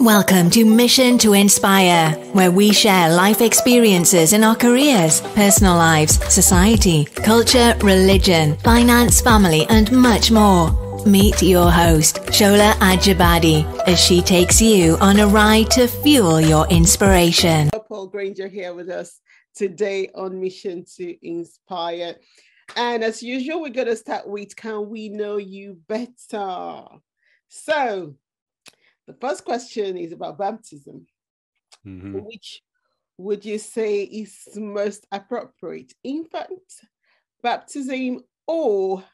Welcome to Mission to Inspire, where we share life experiences in our careers, personal lives, society, culture, religion, finance, family, and much more. Meet your host, Shola Ajibade, as she takes you on a ride to fuel your inspiration. Paul Granger here with us today on Mission to Inspire. And as usual, we're going to start with Can We Know You Better? So, the first question is about baptism. Mm-hmm. Which would you say is most appropriate? Infant baptism or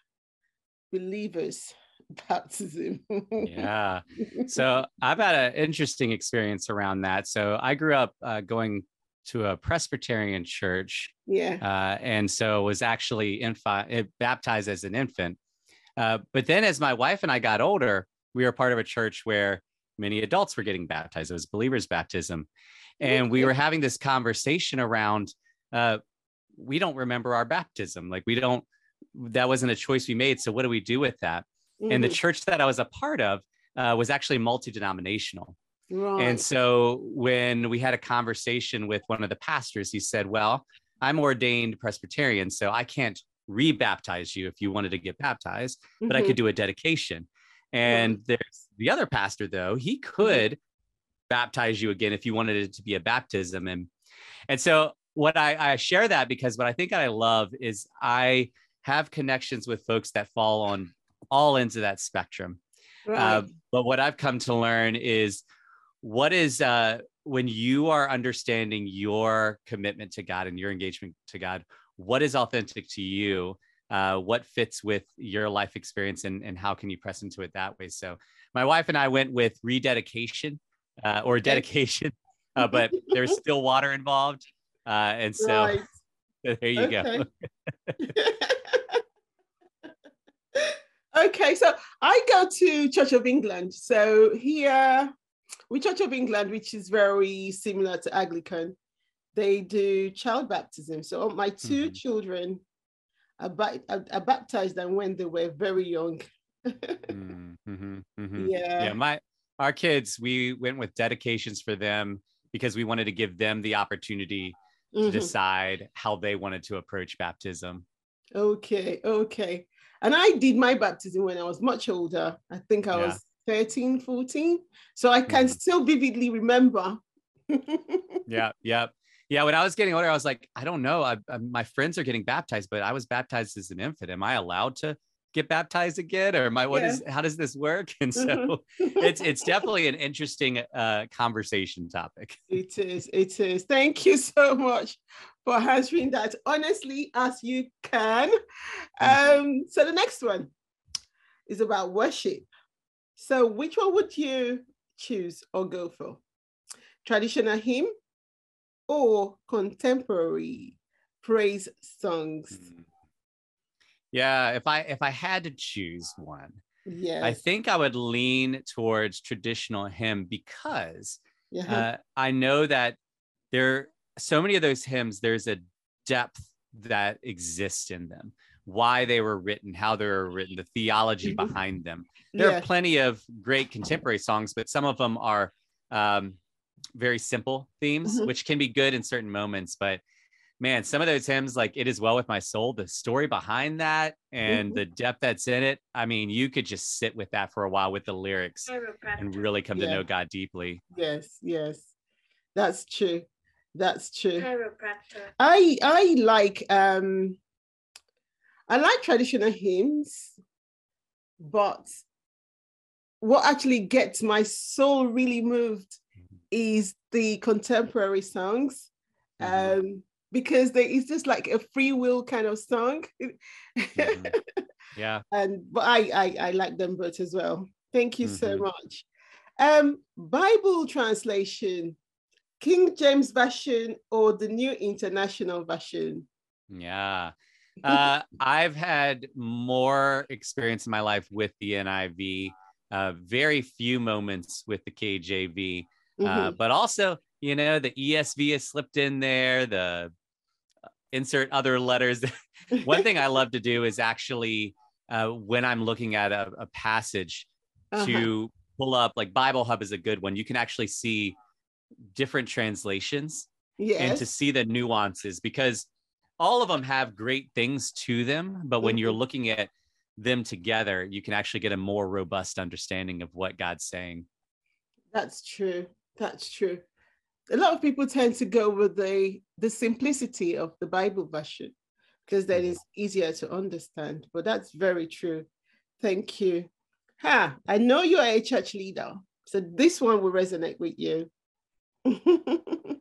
believers baptism? yeah. So I've had an interesting experience around that. So I grew up uh, going to a Presbyterian church. Yeah. Uh, and so was actually infi- baptized as an infant. Uh, but then as my wife and I got older, we were part of a church where many adults were getting baptized. It was believers' baptism. And we were having this conversation around uh, we don't remember our baptism. Like we don't, that wasn't a choice we made. So what do we do with that? Mm-hmm. And the mm-hmm. church that I was a part of uh, was actually multi denominational. Right. And so when we had a conversation with one of the pastors, he said, Well, I'm ordained Presbyterian, so I can't rebaptize you if you wanted to get baptized, but mm-hmm. I could mm-hmm. do a dedication. And there's the other pastor, though, he mm-hmm. could baptize you again if you wanted it to be a baptism. And and so what I, I share that because what I think I love is I have connections with folks that fall on all ends of that spectrum. Uh, right. Uh, but what I've come to learn is what is uh, when you are understanding your commitment to God and your engagement to God, what is authentic to you uh, what fits with your life experience and, and how can you press into it that way so my wife and i went with rededication uh, or dedication uh, but there's still water involved uh, and so right. there you okay. go okay so i go to church of england so here with church of england which is very similar to anglican they do child baptism so my 2 mm-hmm. children are, are, baptized them when they were very young. mm-hmm, mm-hmm. Yeah. Yeah. My our kids, we went with dedications for them because we wanted to give them the opportunity to mm-hmm. decide how they wanted to approach baptism. Okay, okay. And I did my baptism when I was much older. I think I yeah. was 13, 14. So I can mm-hmm. still vividly remember. yeah, yeah yeah, when I was getting older, I was like, I don't know. I, I, my friends are getting baptized, but I was baptized as an infant. Am I allowed to get baptized again, or am I? What yeah. is? How does this work? And so mm-hmm. it's it's definitely an interesting uh, conversation topic. It is. It is. Thank you so much for answering that honestly as you can. Um, so the next one is about worship. So which one would you choose or go for? Traditional hymn or contemporary praise songs? Hmm. Yeah, if I if I had to choose one, yeah, I think I would lean towards traditional hymn because yeah. uh, I know that there so many of those hymns. There's a depth that exists in them why they were written, how they were written, the theology mm-hmm. behind them. There yeah. are plenty of great contemporary songs, but some of them are um, very simple themes, mm-hmm. which can be good in certain moments. But man, some of those hymns, like It Is Well With My Soul, the story behind that and mm-hmm. the depth that's in it. I mean, you could just sit with that for a while with the lyrics and really come yeah. to know God deeply. Yes, yes. That's true. That's true. I I like um I like traditional hymns, but what actually gets my soul really moved is the contemporary songs. Mm-hmm. Um, because they, it's just like a free will kind of song. mm-hmm. Yeah. And but I, I I like them both as well. Thank you mm-hmm. so much. Um, Bible translation, King James Version or the New International Version? Yeah. Uh, I've had more experience in my life with the NIV, uh, very few moments with the KJV. Uh, mm-hmm. Uh, but also, you know, the ESV is slipped in there, the uh, insert other letters. One thing I love to do is actually, uh, when I'm looking at a, a passage, uh-huh. to pull up like Bible Hub is a good one. You can actually see different translations yes. and to see the nuances because all of them have great things to them. But when you're Mhm. looking at them together, you can actually get a more robust understanding of what God's saying. That's true. That's true. A lot of people tend to go with the the simplicity of the Bible version because then Mhm. easier to understand. But that's very true. Thank you. Ha, I know you are a church leader, so this one will resonate with you.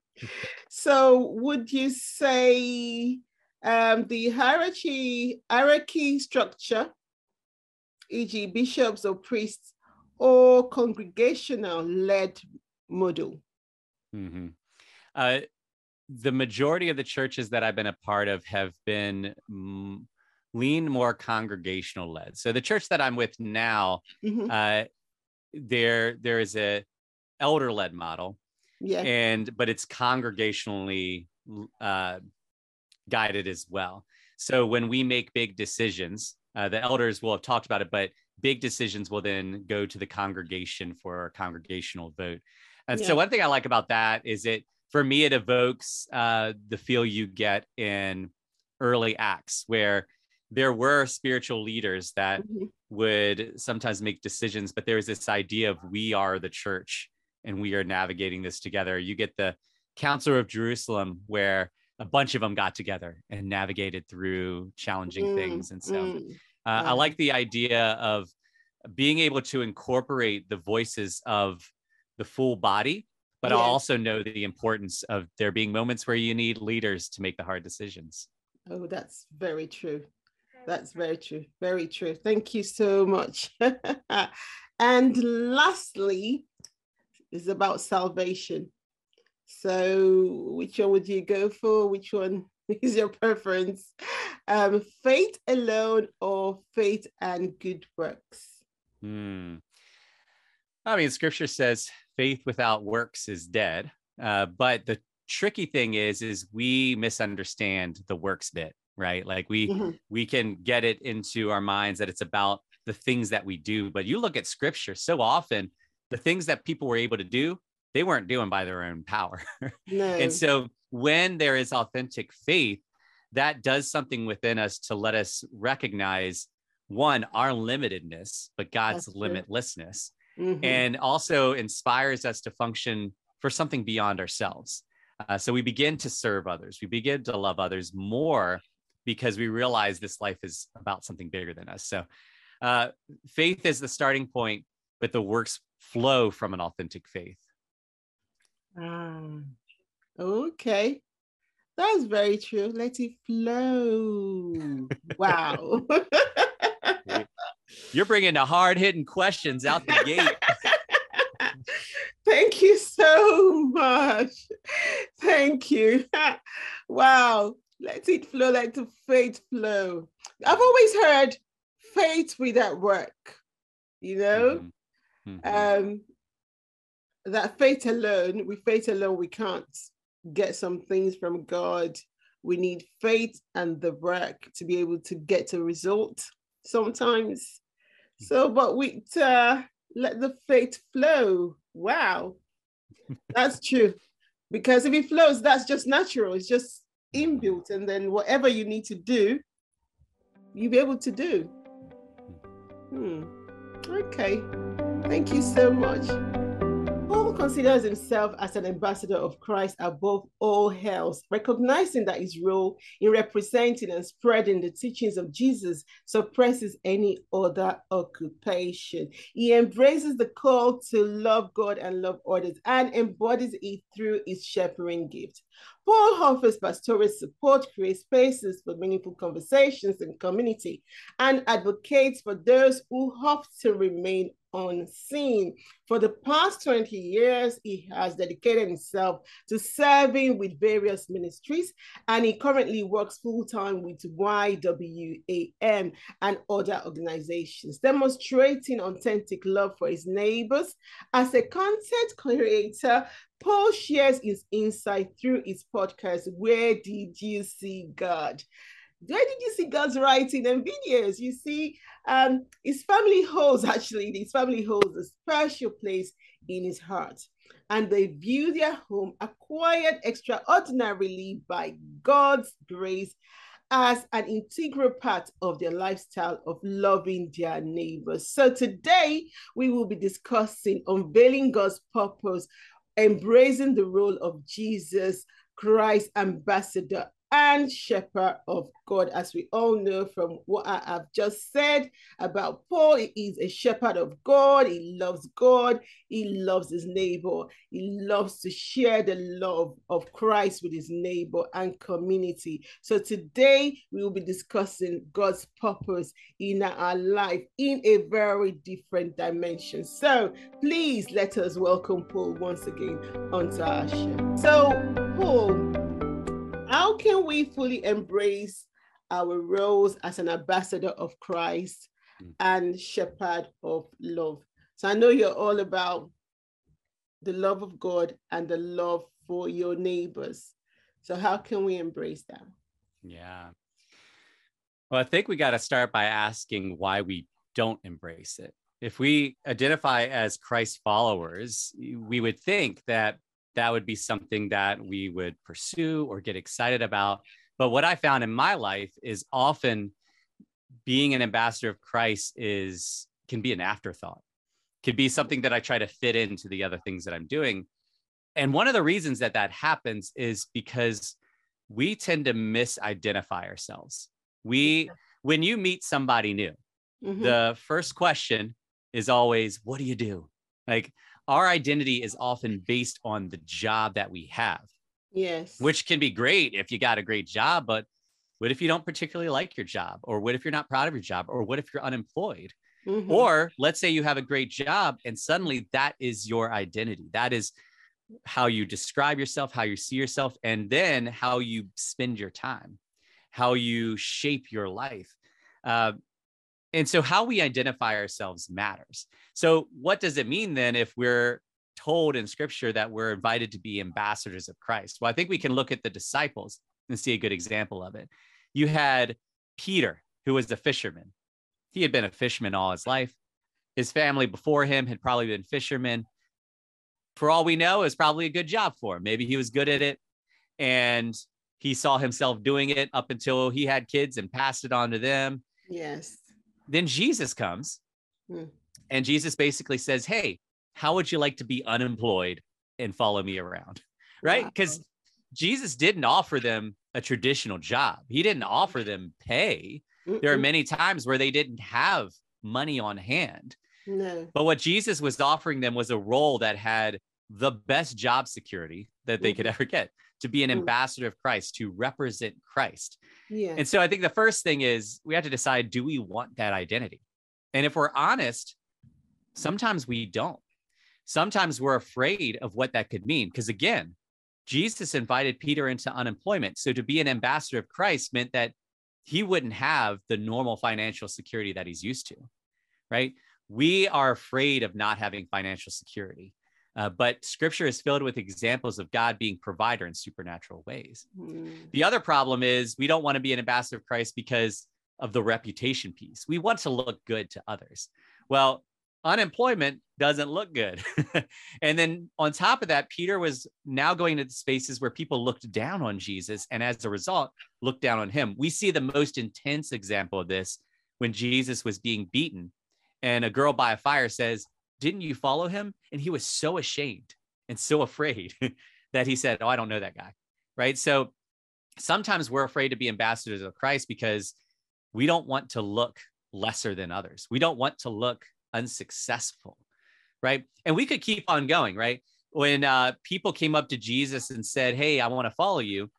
so would you say um, the hierarchy hierarchy structure, e.g., bishops or priests, or congregational led model? Mhm. Uh, the majority of the churches that I've been a part of have been mm, lean more congregational led. So the church that I'm with now, Mhm. uh, there there is a elder led model, Yeah. and but it's congregationally uh, guided as well. So when we make big decisions, uh, the elders will have talked about it, but big decisions will then go to the congregation for a congregational vote. And Yeah. so one thing I like about that is it for me it evokes uh, the feel you get in early acts where there were spiritual leaders that Mhm. would sometimes make decisions, but there was this idea of we are the church and we are navigating this together. You get the Council of Jerusalem, where a bunch of them got together and navigated through challenging Mm, things. And so mm. uh, I like the idea of being able to incorporate the voices of the full body, but I also know the importance of there being moments where you need leaders to make the hard decisions. Oh, that's very true. That's very true. Very true. Thank you so much. and lastly, is about salvation. So, which one would you go for? Which one is your preference? Um, faith alone or faith and good works? Hmm. I mean, scripture says faith without works is dead. Uh, but the tricky thing is, is we misunderstand the works bit, right? Like we Mhm. we can get it into our minds that it's about the things that we do. But you look at scripture so often, the things that people were able to do, they weren't doing by their own power. No. And so when there is authentic faith, that does something within us to let us recognize one, our limitedness, but God's limitlessness, Mhm. and also inspires us to function for something beyond ourselves. Uh, so we begin to serve others, we begin to love others more because we realize this life is about something bigger than us. So uh, faith is the starting point, but the works flow from an authentic faith. Ah, okay. That's very true. Let it flow. Wow. You're bringing the hard hitting questions out the gate. Thank you so much. Thank you. wow. Let it flow, let the faith flow. I've always heard faith without work, you know? Mhm. Mhm. um, that faith alone, with faith alone, we can't get some things from God. We need faith and the work to be able to get a result sometimes. So, but we uh, let the faith flow. Wow, that's true. Because if it flows, that's just natural. It's just inbuilt, and then whatever you need to do, you'll be able to do. Hmm. Okay. Thank you so much. Considers himself as an ambassador of Christ above all else, recognizing that his role in representing and spreading the teachings of Jesus suppresses any other occupation. He embraces the call to love God and love others and embodies it through his shepherding gift. Paul offers pastoral support, creates spaces for meaningful conversations in community, and advocates for those who hope to remain unseen. For the past 20 years, he has dedicated himself to serving with various ministries, and he currently works full time with YWAM and other organizations, demonstrating authentic love for his neighbors. As a content creator, Paul shares his insight through his podcast, Where Did You See God? Where did you see God's writing and videos? You see, um, his family holds actually, his family holds a special place in his heart. And they view their home acquired extraordinarily by God's grace as an integral part of their lifestyle of loving their neighbors. So today we will be discussing unveiling God's purpose, embracing the role of Jesus Christ ambassador and shepherd of God. As we all know from what I have just said about Paul, he is a shepherd of God. He loves God. He loves his neighbor. He loves to share the love of Christ with his neighbor and community. So today we will be discussing God's purpose in our life in a very different dimension. So please let us welcome Paul once again onto our show. So, Paul, how can we fully embrace our roles as an ambassador of Christ mm. and shepherd of love? So I know you're all about the love of God and the love for your neighbors. So how can we embrace that? Yeah. Well, I think we got to start by asking why we don't embrace it. If we identify as Christ followers, we would think that that would be something that we would pursue or get excited about. But what I found in my life is often being an ambassador of Christ is can be an afterthought. Could be something that I try to fit into the other things that I'm doing. And one of the reasons that that happens is because we tend to misidentify ourselves. We when you meet somebody new, mm-hmm. the first question is always what do you do? Like our identity is often based on the job that we have. Yes. Which can be great if you got a great job, but what if you don't particularly like your job? Or what if you're not proud of your job? Or what if you're unemployed? Mm-hmm. Or let's say you have a great job and suddenly that is your identity. That is how you describe yourself, how you see yourself, and then how you spend your time, how you shape your life. Uh, and so, how we identify ourselves matters. So, what does it mean then if we're told in scripture that we're invited to be ambassadors of Christ? Well, I think we can look at the disciples and see a good example of it. You had Peter, who was a fisherman. He had been a fisherman all his life. His family before him had probably been fishermen. For all we know, it was probably a good job for him. Maybe he was good at it. And he saw himself doing it up until he had kids and passed it on to them. Yes then Jesus comes hmm. and Jesus basically says, Hey, how would you like to be unemployed and follow me around? Right? Because wow. Jesus didn't offer them a traditional job, He didn't offer them pay. Mm-mm. There are many times where they didn't have money on hand. No. But what Jesus was offering them was a role that had the best job security that they mm-hmm. could ever get to be an mm-hmm. ambassador of Christ, to represent Christ. Yeah. And so I think the first thing is we have to decide do we want that identity? And if we're honest, sometimes we don't. Sometimes we're afraid of what that could mean. Because again, Jesus invited Peter into unemployment. So to be an ambassador of Christ meant that he wouldn't have the normal financial security that he's used to, right? We are afraid of not having financial security. Uh, but scripture is filled with examples of God being provider in supernatural ways. Mm. The other problem is we don't want to be an ambassador of Christ because of the reputation piece. We want to look good to others. Well, unemployment doesn't look good. and then on top of that, Peter was now going to the spaces where people looked down on Jesus and as a result, looked down on him. We see the most intense example of this when Jesus was being beaten and a girl by a fire says, didn't you follow him? And he was so ashamed and so afraid that he said, Oh, I don't know that guy. Right. So sometimes we're afraid to be ambassadors of Christ because we don't want to look lesser than others. We don't want to look unsuccessful. Right. And we could keep on going. Right. When uh, people came up to Jesus and said, Hey, I want to follow you,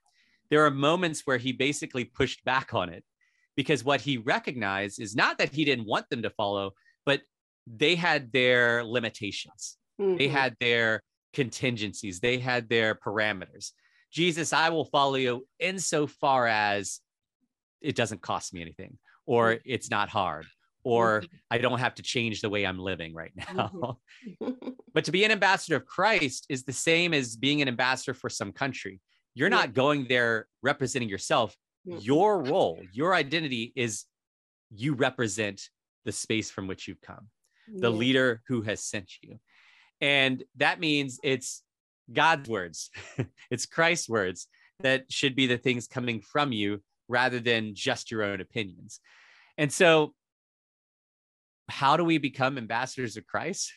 there are moments where he basically pushed back on it because what he recognized is not that he didn't want them to follow, but they had their limitations. Mm-hmm. They had their contingencies. They had their parameters. Jesus, I will follow you insofar as it doesn't cost me anything, or mm-hmm. it's not hard, or mm-hmm. I don't have to change the way I'm living right now. Mm-hmm. but to be an ambassador of Christ is the same as being an ambassador for some country. You're not going there representing yourself, your role, your identity is you represent the space from which you've come, the Yeah. leader who has sent you. And that means it's God's words, it's Christ's words that should be the things coming from you rather than just your own opinions. And so, how do we become ambassadors of Christ?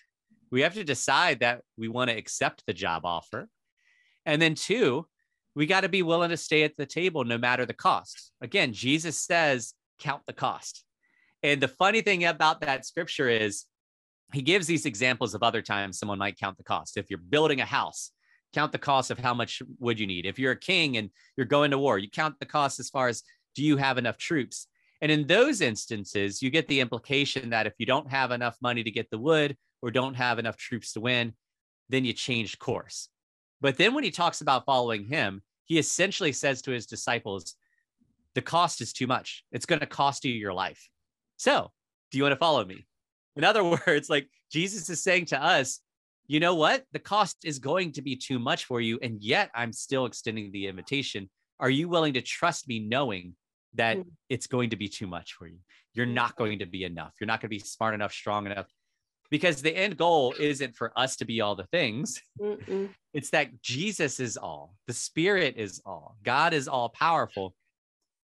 We have to decide that we want to accept the job offer. And then, two, we got to be willing to stay at the table no matter the cost. Again, Jesus says, count the cost. And the funny thing about that scripture is he gives these examples of other times someone might count the cost. If you're building a house, count the cost of how much wood you need. If you're a king and you're going to war, you count the cost as far as do you have enough troops? And in those instances, you get the implication that if you don't have enough money to get the wood or don't have enough troops to win, then you change course. But then when he talks about following him, he essentially says to his disciples, the cost is too much. It's going to cost you your life. So, do you want to follow me? In other words, like Jesus is saying to us, you know what? The cost is going to be too much for you. And yet I'm still extending the invitation. Are you willing to trust me knowing that Mm. it's going to be too much for you? You're not going to be enough. You're not going to be smart enough, strong enough. Because the end goal isn't for us to be all the things. Mm-mm. It's that Jesus is all, the Spirit is all, God is all powerful,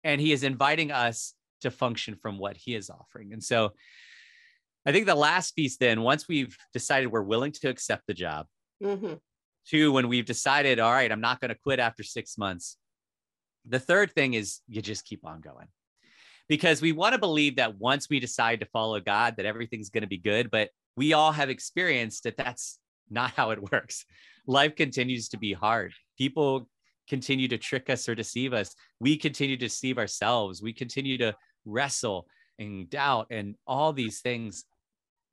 and He is inviting us to function from what He is offering. And so I think the last piece, then, once we've decided we're willing to accept the job, Mhm. two, when we've decided, all right, I'm not going to quit after six months, the third thing is you just keep on going. Because we want to believe that once we decide to follow God, that everything's going to be good. But we all have experienced that that's not how it works. Life continues to be hard. People continue to trick us or deceive us. We continue to deceive ourselves. We continue to wrestle and doubt and all these things.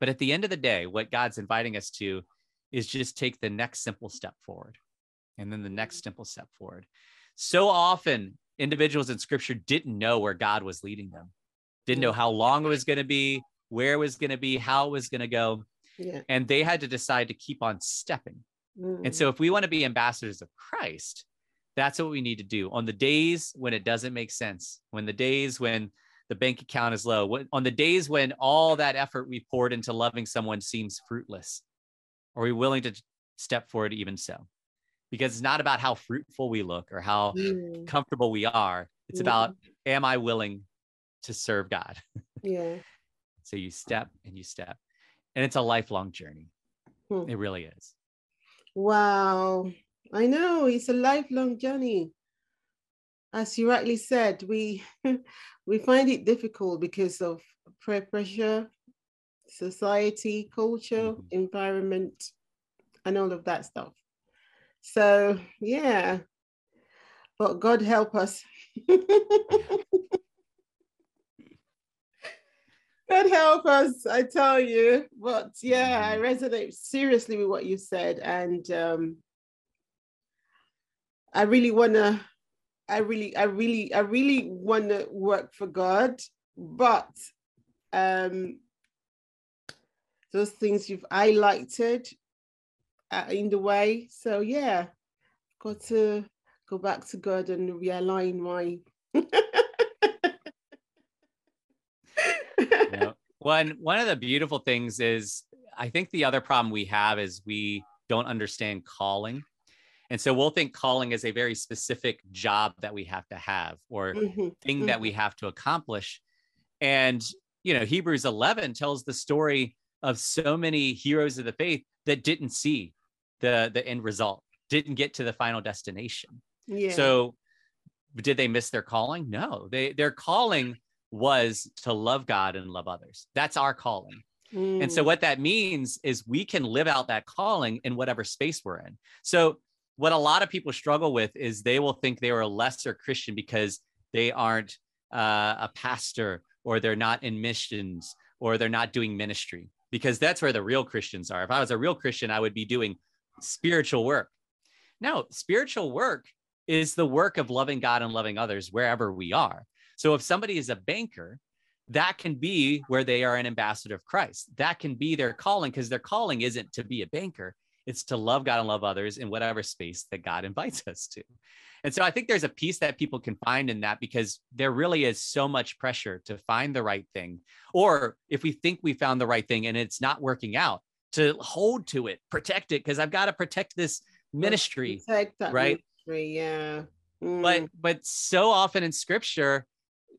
But at the end of the day, what God's inviting us to is just take the next simple step forward and then the next simple step forward. So often, individuals in scripture didn't know where God was leading them, didn't know how long it was going to be, where it was going to be, how it was going to go. Yeah. And they had to decide to keep on stepping. Mm. And so, if we want to be ambassadors of Christ, that's what we need to do on the days when it doesn't make sense, when the days when the bank account is low, when, on the days when all that effort we poured into loving someone seems fruitless. Are we willing to step forward even so? Because it's not about how fruitful we look or how Mm. comfortable we are. It's Mhm. about, am I willing to serve God? Yeah. So you step and you step. And it's a lifelong journey. Hmm. It really is. Wow. I know it's a lifelong journey. As you rightly said, we we find it difficult because of peer pressure, society, culture, Mhm. environment, and all of that stuff. So yeah. But God help us. God help us, I tell you. But yeah, I resonate seriously with what you said. And um, I really wanna, I really, I really, I really wanna work for God. But um those things you've highlighted are in the way. So yeah, got to go back to God and realign my one one of the beautiful things is i think the other problem we have is we don't understand calling and so we'll think calling is a very specific job that we have to have or Mhm, thing that we have to accomplish. And you know hebrews 11 tells the story of so many heroes of the faith that didn't see the the end result didn't get to the final destination. Yeah. so did they miss their calling? No. They their calling was to love god and love others. That's our calling. And so Mm, what that means is we can live out that calling in whatever space we're in. So what a lot of people struggle with is they will think they are a lesser Christian because they aren't uh, a pastor or they're not in missions or they're not doing ministry because that's where the real Christians are. If I was a real Christian, I would be doing spiritual work. No, spiritual work is the work of loving God and loving others wherever we are. So if somebody is a banker, that can be where they are an ambassador of Christ. That can be their calling because their calling isn't to be a banker, it's to love God and love others in whatever space that God invites us to. And so I think there's a piece that people can find in that because there really is so much pressure to find the right thing. Or if we think we found the right thing and it's not working out, to hold to it, protect it, because I've got to protect this ministry. Protect right? ministry, yeah. Mm. But but so often in scripture,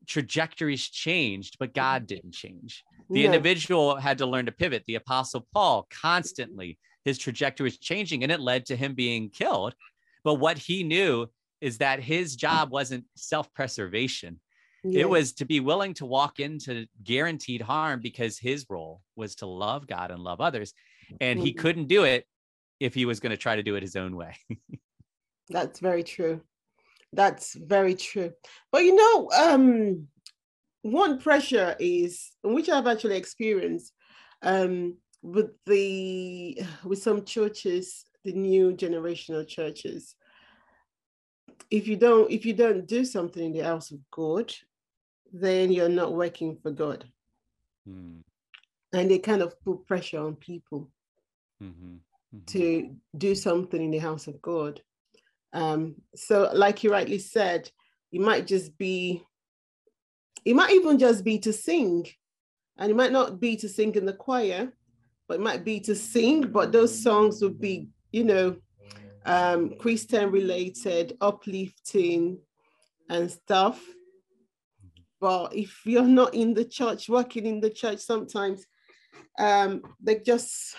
trajectories changed, but God didn't change. The Yeah. individual had to learn to pivot. The apostle Paul constantly his trajectory was changing and it led to him being killed. But what he knew is that his job wasn't self-preservation. Yeah. It was to be willing to walk into guaranteed harm because his role was to love God and love others. And he Mhm. couldn't do it if he was going to try to do it his own way. That's very true. That's very true. But you know, um, one pressure is, which I've actually experienced, um, with the with some churches, the new generational churches. If you don't, if you don't do something in the house of God, then you're not working for God, Hmm. and they kind of put pressure on people. Mhm. Mhm. to do something in the house of God. Um, so, like you rightly said, it might just be, it might even just be to sing, and it might not be to sing in the choir, but it might be to sing, but those songs would be, you know, um, Christian related, uplifting, and stuff. But if you're not in the church, working in the church, sometimes um, they just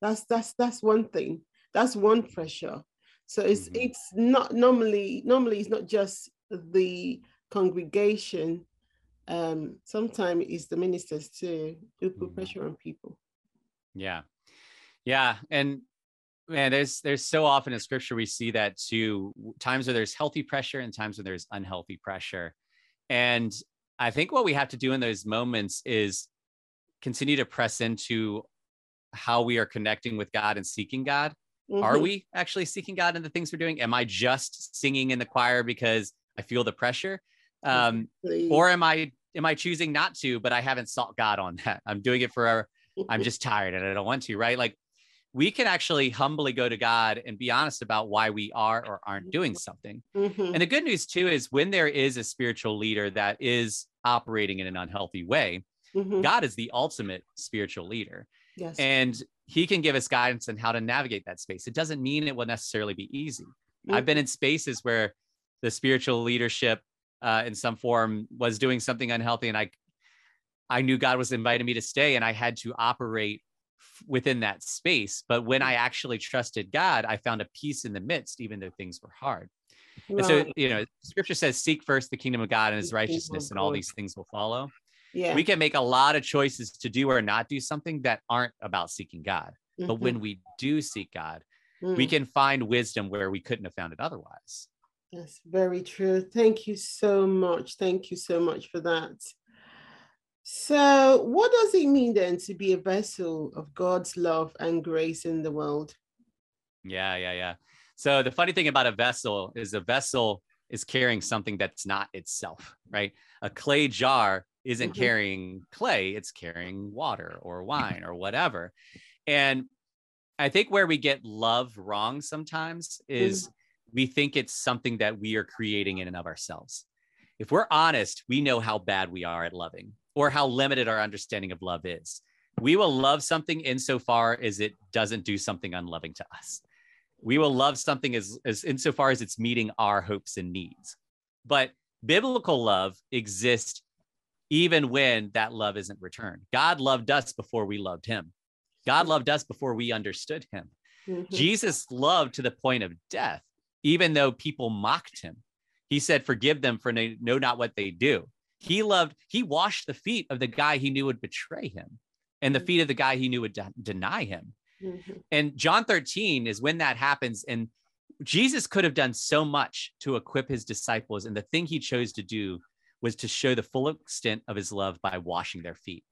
that's that's that's one thing. That's one pressure. So it's Mhm. it's not normally normally it's not just the congregation. Um, sometimes it's the ministers too who put Mhm. pressure on people. Yeah. Yeah. And man, there's there's so often in scripture we see that too. Times where there's healthy pressure and times where there's unhealthy pressure. And I think what we have to do in those moments is continue to press into how we are connecting with God and seeking God. Are Mhm. we actually seeking God in the things we're doing? Am I just singing in the choir because I feel the pressure? Um, or am I am I choosing not to, but I haven't sought God on that? I'm doing it for I'm just tired and I don't want to, right? Like we can actually humbly go to God and be honest about why we are or aren't doing something. Mhm. And the good news too is when there is a spiritual leader that is operating in an unhealthy way, Mhm. God is the ultimate spiritual leader yes. and he can give us guidance on how to navigate that space. It doesn't mean it will necessarily be easy. I've been in spaces where the spiritual leadership uh, in some form was doing something unhealthy and I I knew God was inviting me to stay and I had to operate within that space. But when I actually trusted God, I found a peace in the midst, even though things were hard. And so, you know, scripture says, seek first the kingdom of God and his The kingdom of righteousness, and all these things will follow. yeah. We can make a lot of choices to do or not do something that aren't about seeking God. But Mhm. when we do seek God, we Mm. can find wisdom where we couldn't have found it otherwise. That's very true. Thank you so much. Thank you so much for that. So, what does it mean then to be a vessel of God's love and grace in the world? Yeah, yeah, yeah. So the funny thing about a vessel is a vessel is carrying something that's not itself, right? A clay jar isn't Mhm. carrying clay, it's carrying water or wine or whatever. And I think where we get love wrong sometimes is we think it's something that we are creating in and of ourselves. If we're honest, we know how bad we are at loving or how limited our understanding of love is. We will love something insofar as it doesn't do something unloving to us. We will love something as, as insofar as it's meeting our hopes and needs. But biblical love exists even when that love isn't returned. God loved us before we loved him. God loved us before we understood him. Mhm. Jesus loved to the point of death, even though people mocked him. He said, Forgive them for they know not what they do. He loved, he washed the feet of the guy he knew would betray him and the feet of the guy he knew would de- deny him. Mhm. And John 13 is when that happens. And Jesus could have done so much to equip his disciples. And the thing he chose to do was to show the full extent of his love by washing their feet.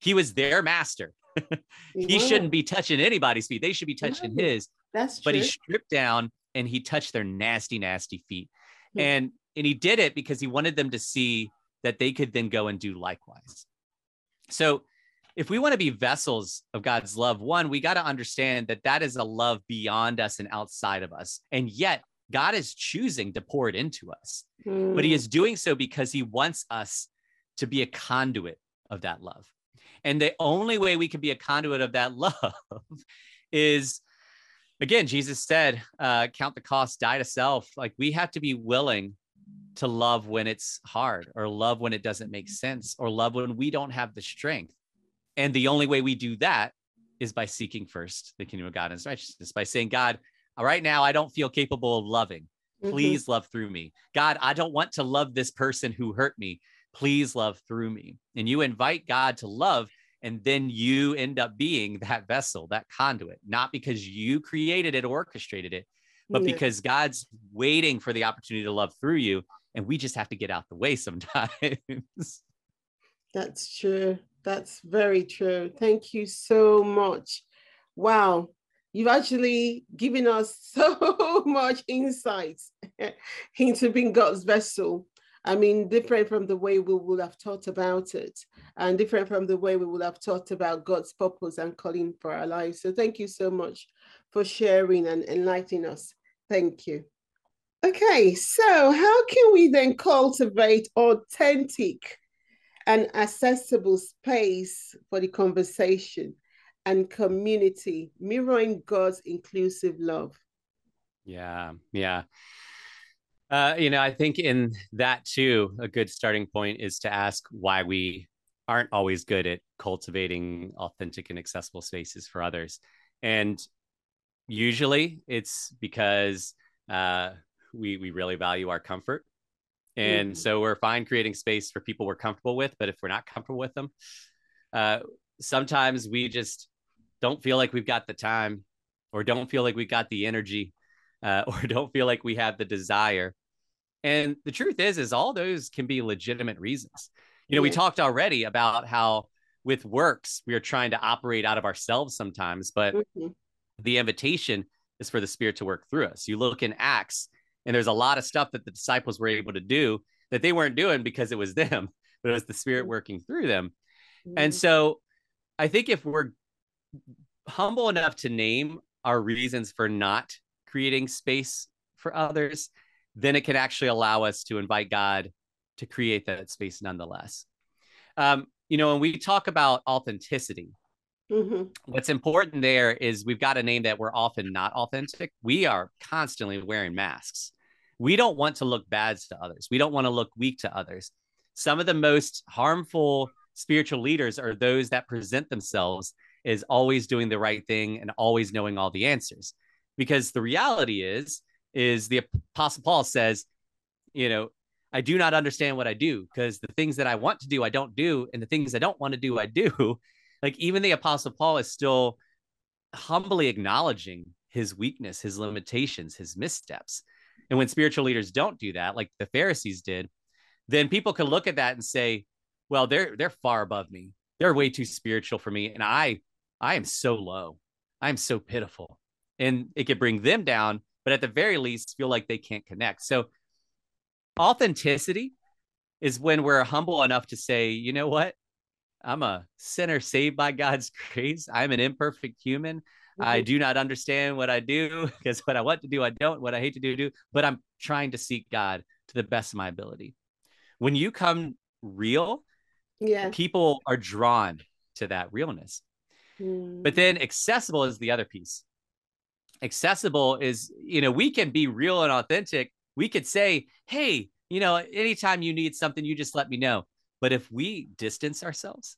He was their master. he Wow, shouldn't be touching anybody's feet. They should be touching his That's true. but he stripped down and he touched their nasty nasty feet Hmm. and and he did it because he wanted them to see that they could then go and do likewise so if we want to be vessels of God's love, one, we got to understand that that is a love beyond us and outside of us. And yet, God is choosing to pour it into us. Mm. But he is doing so because he wants us to be a conduit of that love. And the only way we can be a conduit of that love is, again, Jesus said, uh, count the cost, die to self. Like we have to be willing to love when it's hard or love when it doesn't make sense or love when we don't have the strength. And the only way we do that is by seeking first the kingdom of God and his righteousness, by saying, God, right now I don't feel capable of loving. Mm-hmm. Please mm-hmm. love through me. God, I don't want to love this person who hurt me. Please love through me. And you invite God to love, and then you end up being that vessel, that conduit, not because you created it, or orchestrated it, but yeah. because God's waiting for the opportunity to love through you. And we just have to get out the way sometimes. That's true. That's very true. Thank you so much. Wow. You've actually given us so much insight into being God's vessel. I mean, different from the way we would have thought about it, and different from the way we would have thought about God's purpose and calling for our lives. So, thank you so much for sharing and enlightening us. Thank you. Okay, so how can we then cultivate authentic and accessible space for the conversation and community, mirroring God's inclusive love. Yeah, yeah. Uh, you know, I think in that too, a good starting point is to ask why we aren't always good at cultivating authentic and accessible spaces for others. And usually it's because uh, we we really value our comfort and mm-hmm. so we're fine creating space for people we're comfortable with. But if we're not comfortable with them, uh, sometimes we just don't feel like we've got the time or don't feel like we've got the energy uh, or don't feel like we have the desire. And the truth is, is all those can be legitimate reasons. You know, we talked already about how with works, we are trying to operate out of ourselves sometimes, but mm-hmm. the invitation is for the spirit to work through us. You look in Acts, and there's a lot of stuff that the disciples were able to do that they weren't doing because it was them, but it was the spirit mm-hmm. working through them. Mm-hmm. And so I think if we're humble enough to name our reasons for not creating space for others, then it can actually allow us to invite God to create that space nonetheless. Um, you know, when we talk about authenticity, mm-hmm. what's important there is we've got a name that we're often not authentic. We are constantly wearing masks we don't want to look bad to others. We don't want to look weak to others. Some of the most harmful spiritual leaders are those that present themselves as always doing the right thing and always knowing all the answers. Because the reality is, is the apostle Paul says, you know, I do not understand what I do because the things that I want to do, I don't do. And the things I don't want to do, I do. Like even the apostle Paul is still humbly acknowledging his weakness, his limitations, his missteps. And when spiritual leaders don't do that, like the Pharisees did, then people can look at that and say, well, they're they're far above me. They're way too spiritual for me. And I I am so low. I'm so pitiful. And it could bring them down, but at the very least, feel like they can't connect. So authenticity is when we're humble enough to say, you know what? I'm a sinner saved by God's grace. I'm an imperfect human. I mm-hmm. do not understand what I do because what I want to do, I don't. What I hate to do, do. But I'm trying to seek God to the best of my ability. When you come real, yeah, people are drawn to that realness. Mm. But then accessible is the other piece. Accessible is, you know, we can be real and authentic. We could say, hey, you know, anytime you need something, you just let me know. But if we distance ourselves,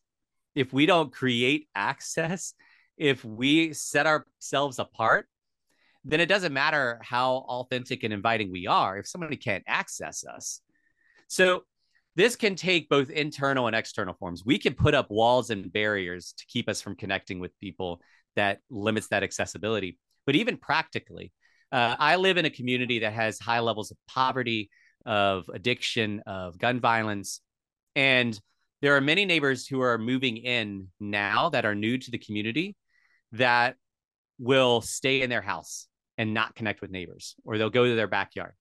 if we don't create access, if we set ourselves apart, then it doesn't matter how authentic and inviting we are if somebody can't access us. So this can take both internal and external forms. We can put up walls and barriers to keep us from connecting with people that limits that accessibility. But even practically, uh, I live in a community that has high levels of poverty, of addiction, of gun violence. And there are many neighbors who are moving in now that are new to the community that will stay in their house and not connect with neighbors, or they'll go to their backyard.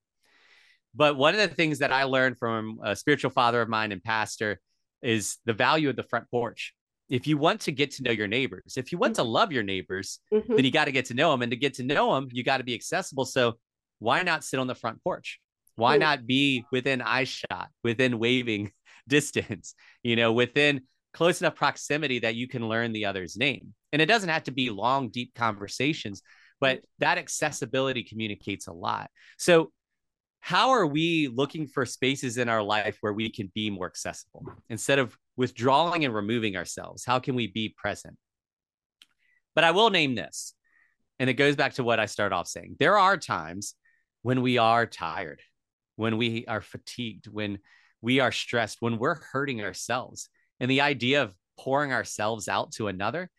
But one of the things that I learned from a spiritual father of mine and pastor is the value of the front porch. If you want to get to know your neighbors, if you want to Mm-hmm. love your neighbors, Mhm. then you got to get to know them. And to get to know them, you got to be accessible. So why not sit on the front porch? Why Cool. not be within eye shot, within waving distance, you know, within close enough proximity that you can learn the other's name? And it doesn't have to be long, deep conversations, but that accessibility communicates a lot. So, how are we looking for spaces in our life where we can be more accessible instead of withdrawing and removing ourselves? How can we be present? But I will name this, and it goes back to what I started off saying. There are times when we are tired, when we are fatigued, when we are stressed, when we're hurting ourselves. And the idea of pouring ourselves out to another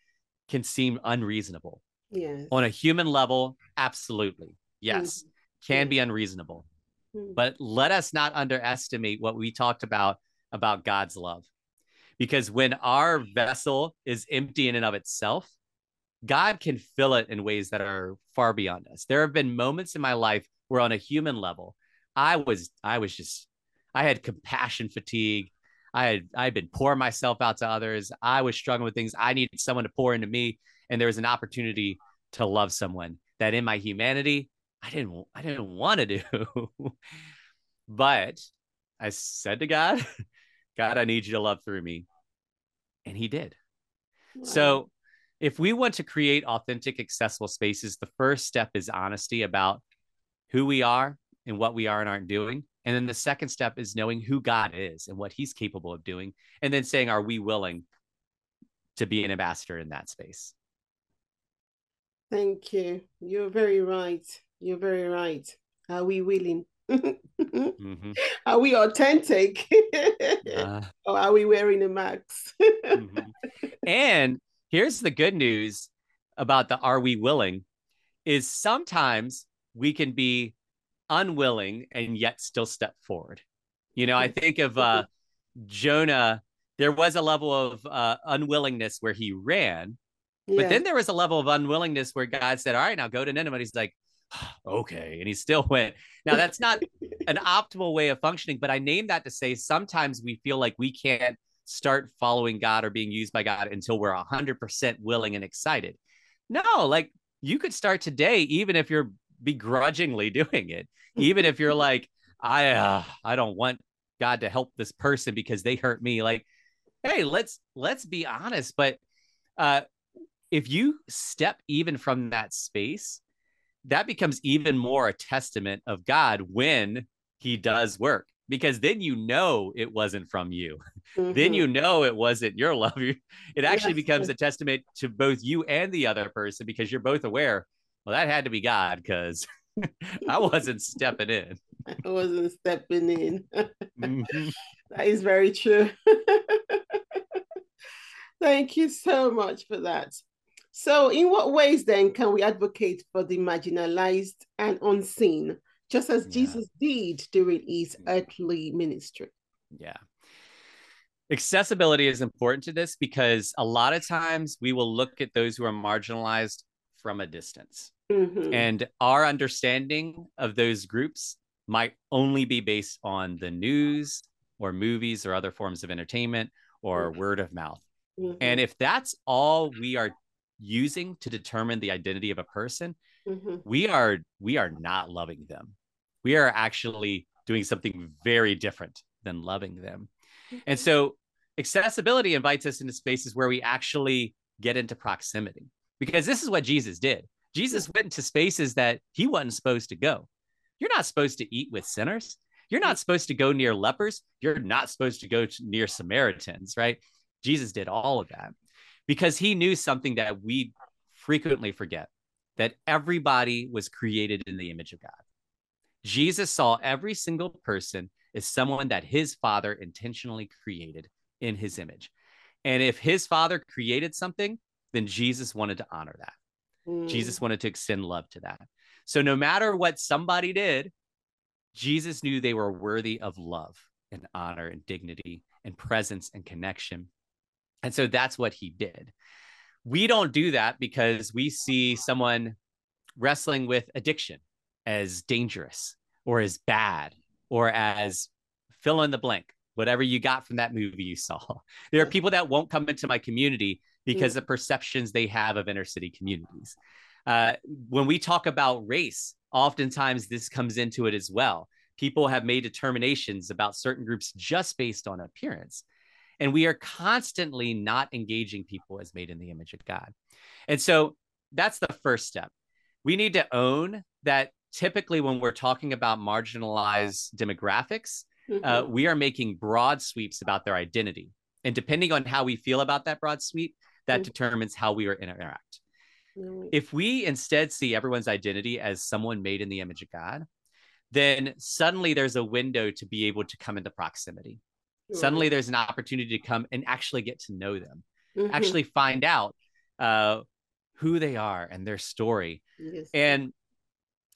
can seem unreasonable. Yes. On a human level, absolutely. Yes, can be unreasonable. Mhm. But let us not underestimate what we talked about about God's love. Because when our vessel is empty in and of itself, God can fill it in ways that are far beyond us. There have been moments in my life where on a human level, I was I was just I had compassion fatigue. I had I had been pouring myself out to others. I was struggling with things. I needed someone to pour into me. And there was an opportunity to love someone that in my humanity, I didn't I didn't want to do. but I said to God, God, I need you to love through me. And he did. Wow. So if we want to create authentic, accessible spaces, the first step is honesty about who we are and what we are and aren't doing. And then the second step is knowing who God is and what he's capable of doing. And then saying, are we willing to be an ambassador in that space? Thank you. You're very right. You're very right. Are we willing? Mhm. Are we authentic? Uh, or are we wearing a mask? mhm. And here's the good news about the are we willing is sometimes we can be unwilling and yet still step forward. You know, I think of uh, Jonah, there was a level of uh, unwillingness where he ran, but then there was a level of unwillingness where God said, All right, now go to Nineveh. And he's like, Okay. And he still went. Now, that's not an optimal way of functioning, but I name that to say sometimes we feel like we can't start following God or being used by God until we're 100% willing and excited. No, like you could start today, even if you're begrudgingly doing it, even if you're like, I, uh, I don't want God to help this person because they hurt me. Like, hey, let's let's be honest. But uh, if you step even from that space, that becomes even more a testament of God when He does work, because then you know it wasn't from you. Then Mhm. you know it wasn't your love. It actually Yes. becomes a testament to both you and the other person because you're both aware. Well, that had to be God because I wasn't stepping in. I wasn't stepping in. Mhm. That is very true. Thank you so much for that. So, in what ways then can we advocate for the marginalized and unseen, just as Yeah. Jesus did during his earthly ministry? Yeah. Accessibility is important to this because a lot of times we will look at those who are marginalized from a distance. Mhm. And our understanding of those groups might only be based on the news or movies or other forms of entertainment or Mhm. word of mouth. Mhm. And if that's all we are using to determine the identity of a person, Mhm. we are we are not loving them. We are actually doing something very different than loving them. And mm-hmm. so accessibility invites us into spaces where we actually get into proximity because this is what Jesus did. Jesus mm-hmm. went into spaces that he wasn't supposed to go. You're not supposed to eat with sinners. You're not mm-hmm. supposed to go near lepers. You're not supposed to go to, near Samaritans, right? Jesus did all of that because he knew something that we frequently forget that everybody was created in the image of God. Jesus saw every single person as someone that his father intentionally created in his image. And if his father created something, then Jesus wanted to honor that. Mm. Jesus wanted to extend love to that. So no matter what somebody did, Jesus knew they were worthy of love and honor and dignity and presence and connection. And so that's what he did. We don't do that because we see someone wrestling with addiction as dangerous or as bad or as fill in the blank, whatever you got from that movie you saw. There are people that won't come into my community because Yeah. of perceptions they have of inner city communities. Uh, when we talk about race, oftentimes this comes into it as well. People have made determinations about certain groups just based on appearance. And we are constantly not engaging people as made in the image of God. And so that's the first step. We need to own that typically when we're talking about marginalized demographics, uh, Mhm. we are making broad sweeps about their identity. And depending on how we feel about that broad sweep, that Mhm. determines how we interact. If we instead see everyone's identity as someone made in the image of God, then suddenly there's a window to be able to come into proximity. Suddenly there's an opportunity to come and actually get to know them, Mhm. actually find out uh, who they are and their story. Yes. And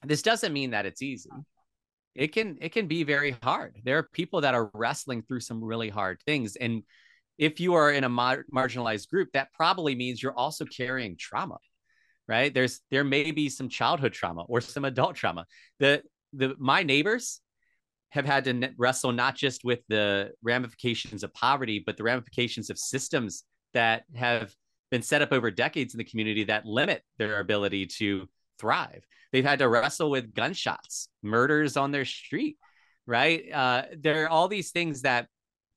this doesn't mean that it's easy. It can it can be very hard. There are people that are wrestling through some really hard things and if you are in a mar- marginalized group that probably means you're also carrying trauma. Right? There's there may be some childhood trauma or some adult trauma. The the my neighbors have had to n- wrestle not just with the ramifications of poverty but the ramifications of systems that have been set up over decades in the community that limit their ability to thrive. They've had to wrestle with gunshots, murders on their street, right? Uh, there are all these things that,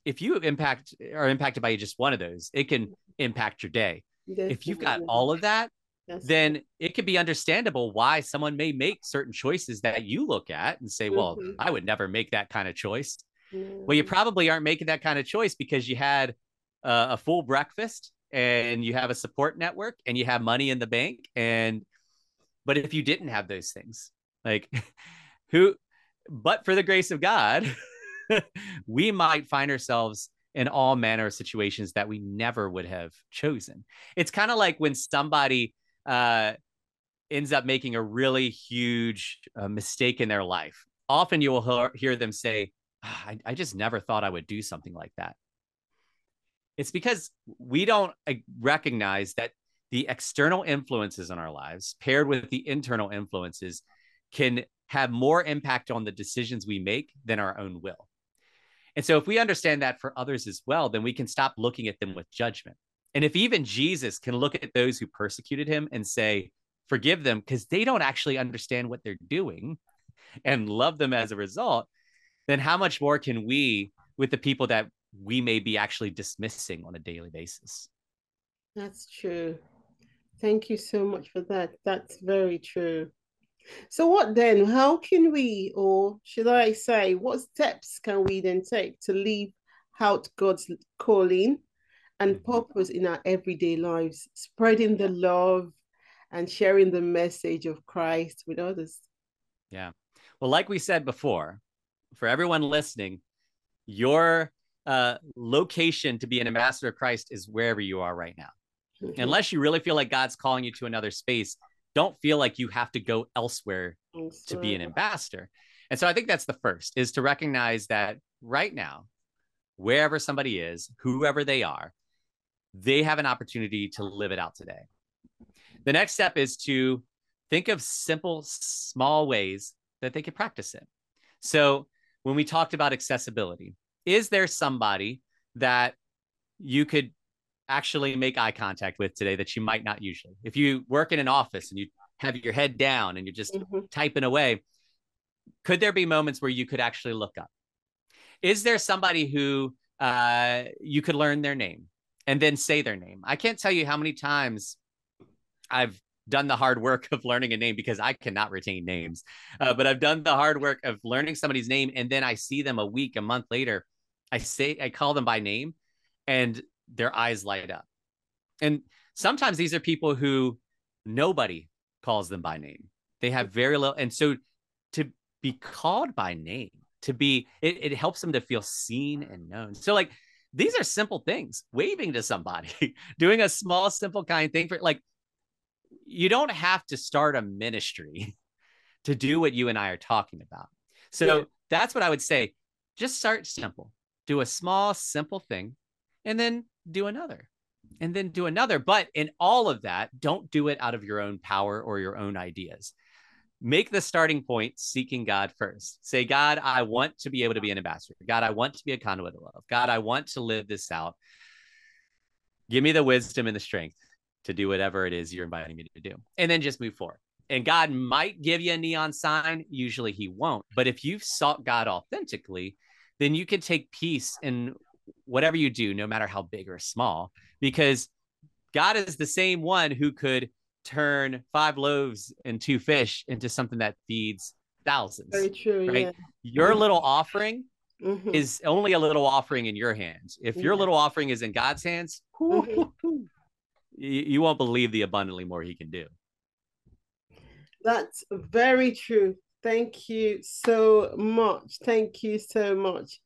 if you impact are impacted by just one of those, it can impact your day. If you've got all of that, Then it could be understandable why someone may make certain choices that you look at and say, "Well, Mhm. I would never make that kind of choice." Mm, Well, you probably aren't making that kind of choice because you had uh, a full breakfast and you have a support network and you have money in the bank. And, but if you didn't have those things, like who, but for the grace of God, we might find ourselves in all manner of situations that we never would have chosen. It's kind of like when somebody uh, ends up making a really huge uh, mistake in their life. Often you will hear, them say, "Ah, I, I just never thought I would do something like that. It's because we don't uh, recognize that the external influences in our lives paired with the internal influences can have more impact on the decisions we make than our own will. And so, if we understand that for others as well, then we can stop looking at them with judgment. And if even Jesus can look at those who persecuted him and say, forgive them because they don't actually understand what they're doing and love them as a result, then how much more can we with the people that we may be actually dismissing on a daily basis? That's true. Thank you so much for that. That's very true. So, what then? How can we, or should I say, what steps can we then take to leave out God's calling and Mhm. purpose in our everyday lives, spreading the love and sharing the message of Christ with others? Yeah. Well, like we said before, for everyone listening, your uh, location to be an ambassador of Christ is wherever you are right now. Mhm. Unless you really feel like God's calling you to another space, don't feel like you have to go elsewhere to be an ambassador. And so I think that's the first is to recognize that right now, wherever somebody is, whoever they are, they have an opportunity to live it out today. The next step is to think of simple, small ways that they could practice it. So when we talked about accessibility, is there somebody that you could actually make eye contact with today that you might not usually? If you work in an office and you have your head down and you're just Mhm. typing away, could there be moments where you could actually look up? Is there somebody who uh, you could learn their name and then say their name? I can't tell you how many times I've done the hard work of learning a name because I cannot retain names. Uh, but I've done the hard work of learning somebody's name and then I see them a week, a month later. I say, I call them by name and their eyes light up. And sometimes these are people who nobody calls them by name. They have very little. And so to be called by name, to be, it, it helps them to feel seen and known. So, like, these are simple things waving to somebody, doing a small, simple, kind thing for like, you don't have to start a ministry to do what you and I are talking about. So Yeah. that's what I would say. Just start simple. Do a small, simple thing and then do another and then do another. But in all of that, don't do it out of your own power or your own ideas. Make the starting point seeking God first. Say, God, I want to be able to be an ambassador. God, I want to be a conduit of love. God, I want to live this out. Give me the wisdom and the strength to do whatever it is you're inviting me to do. And then just move forward. And God might give you a neon sign. Usually he won't. But if you've sought God authentically, then you can take peace in whatever you do, no matter how big or small, because God is the same one who could turn five loaves and two fish into something that feeds thousands. Very true. Right. Yeah. Your little offering Mhm. is only a little offering in your hands. If your little offering is in God's hands, Mhm. you, you won't believe the abundantly more he can do. That's very true. Thank you so much. Thank you so much.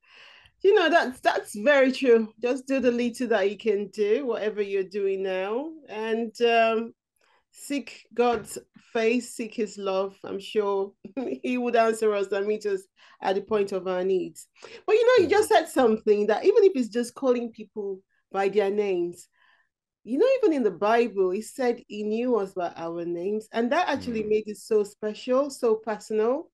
You know, that's that's very true. Just do the little that you can do, whatever you're doing now, and um, seek God's face, seek His love. I'm sure He would answer us and meet us at the point of our needs. But you know, you just said something that even if it's just calling people by their names, you know, even in the Bible, He said He knew us by our names, and that actually Mm. made it so special, so personal.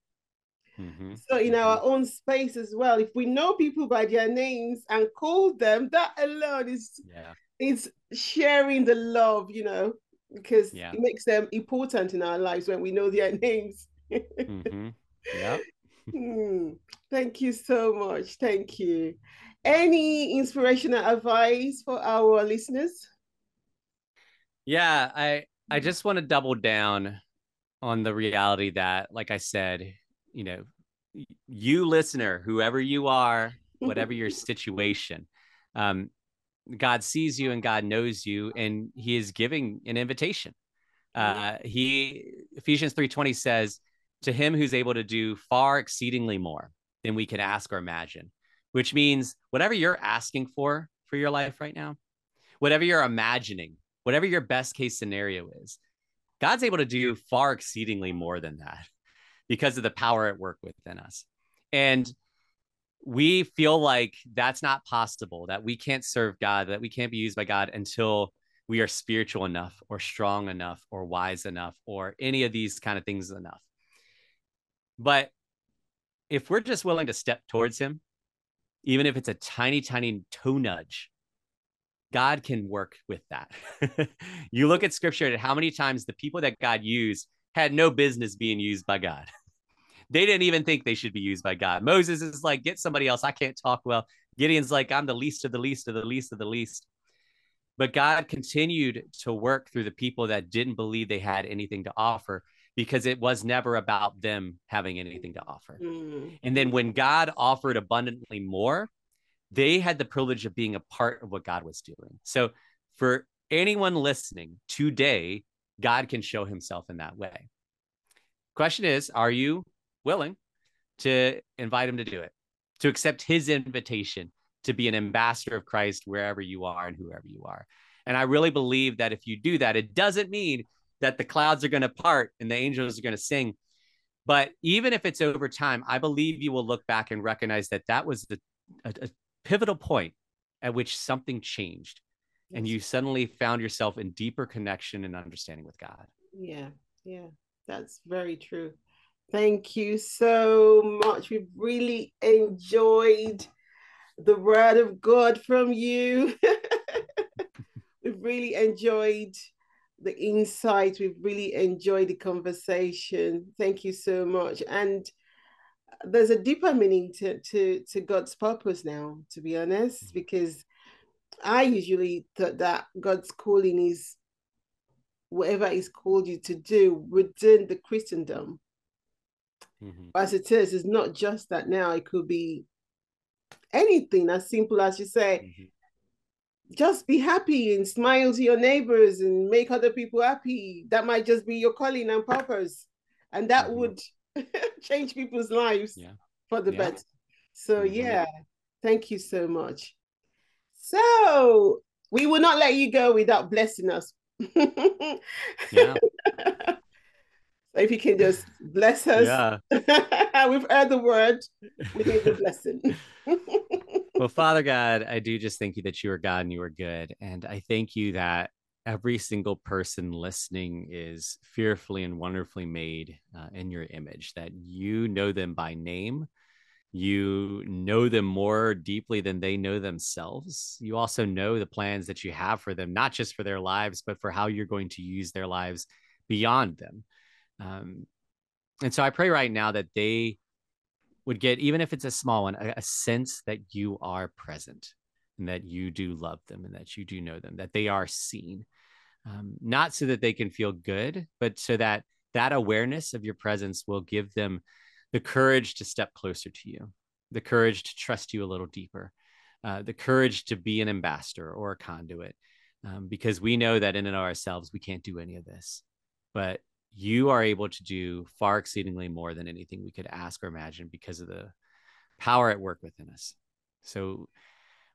Mhm. So in our own space as well, if we know people by their names and call them, that alone is Yeah. is sharing the love, you know, because Yeah. it makes them important in our lives when we know their names. Mhm. Yep. Hmm. Thank you so much. Thank you. Any inspirational advice for our listeners? Yeah, I I just want to double down on the reality that, like I said, you know, you listener, whoever you are, whatever your situation, um, God sees you and God knows you, and He is giving an invitation. Uh, he Ephesians three twenty says, "To Him who's able to do far exceedingly more than we can ask or imagine," which means whatever you're asking for for your life right now, whatever you're imagining, whatever your best case scenario is, God's able to do far exceedingly more than that because of the power at work within us. And we feel like that's not possible, that we can't serve God, that we can't be used by God until we are spiritual enough or strong enough or wise enough or any of these kind of things enough. But if we're just willing to step towards Him, even if it's a tiny, tiny toe nudge, God can work with that. you look at scripture and how many times the people that God used had no business being used by God. They didn't even think they should be used by God. Moses is like, get somebody else. I can't talk well. Gideon's like, I'm the least of the least of the least of the least. But God continued to work through the people that didn't believe they had anything to offer because it was never about them having anything to offer. Hmm. And then when God offered abundantly more, they had the privilege of being a part of what God was doing. So for anyone listening today, God can show himself in that way. Question is, are you willing to invite him to do it, to accept his invitation to be an ambassador of Christ wherever you are and whoever you are? And I really believe that if you do that, it doesn't mean that the clouds are going to part and the angels are going to sing. But even if it's over time, I believe you will look back and recognize that that was the a, a pivotal point at which something changed and you suddenly found yourself in deeper connection and understanding with God. Yeah, yeah, that's very true. Thank you so much. We've really enjoyed the word of God from you. We've really enjoyed the insight. We've really enjoyed the conversation. Thank you so much. And there's a deeper meaning to, to, to God's purpose now, to be honest, mm-hmm. because I usually thought that God's calling is whatever He's called you to do within the Christendom. Mhm. As it is, it's not just that now, it could be anything as simple as you say, Mhm. just be happy and smile to your neighbors and make other people happy. That might just be your calling and purpose. And that Mhm. would change people's lives Yeah. for the Yeah. better. So, Mhm. yeah, thank you so much. So, we will not let you go without blessing us. Yeah. So if you can just bless us. Yeah. We've heard the word. We need the blessing. Well, Father God, I do just thank you that you are God and you are good. And I thank you that every single person listening is fearfully and wonderfully made uh, in your image, that you know them by name. You know them more deeply than they know themselves. You also know the plans that you have for them, not just for their lives, but for how you're going to use their lives beyond them. Um, and so I pray right now that they would get, even if it's a small one, a, a sense that you are present and that you do love them and that you do know them, that they are seen. Um, not so that they can feel good, but so that that awareness of your presence will give them the courage to step closer to you, the courage to trust you a little deeper, uh, the courage to be an ambassador or a conduit, um, because we know that in and of ourselves we can't do any of this, but you are able to do far exceedingly more than anything we could ask or imagine because of the power at work within us. So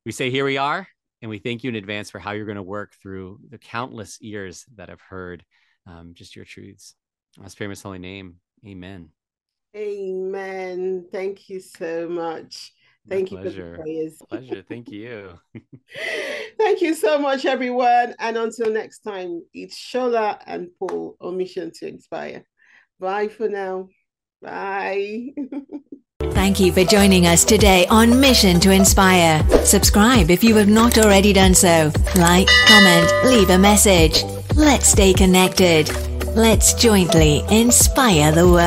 we say, Here we are. And we thank you in advance for how you're going to work through the countless ears that have heard um, just your truths. I pray in his holy name. Amen. Amen. Thank you so much. Thank My you pleasure. for the prayers. Pleasure. Thank you. Thank you so much, everyone. And until next time, it's Shola and Paul on Mission to Inspire. Bye for now. Bye. Thank you for joining us today on Mission to Inspire. Subscribe if you have not already done so. Like, comment, leave a message. Let's stay connected. Let's jointly inspire the world.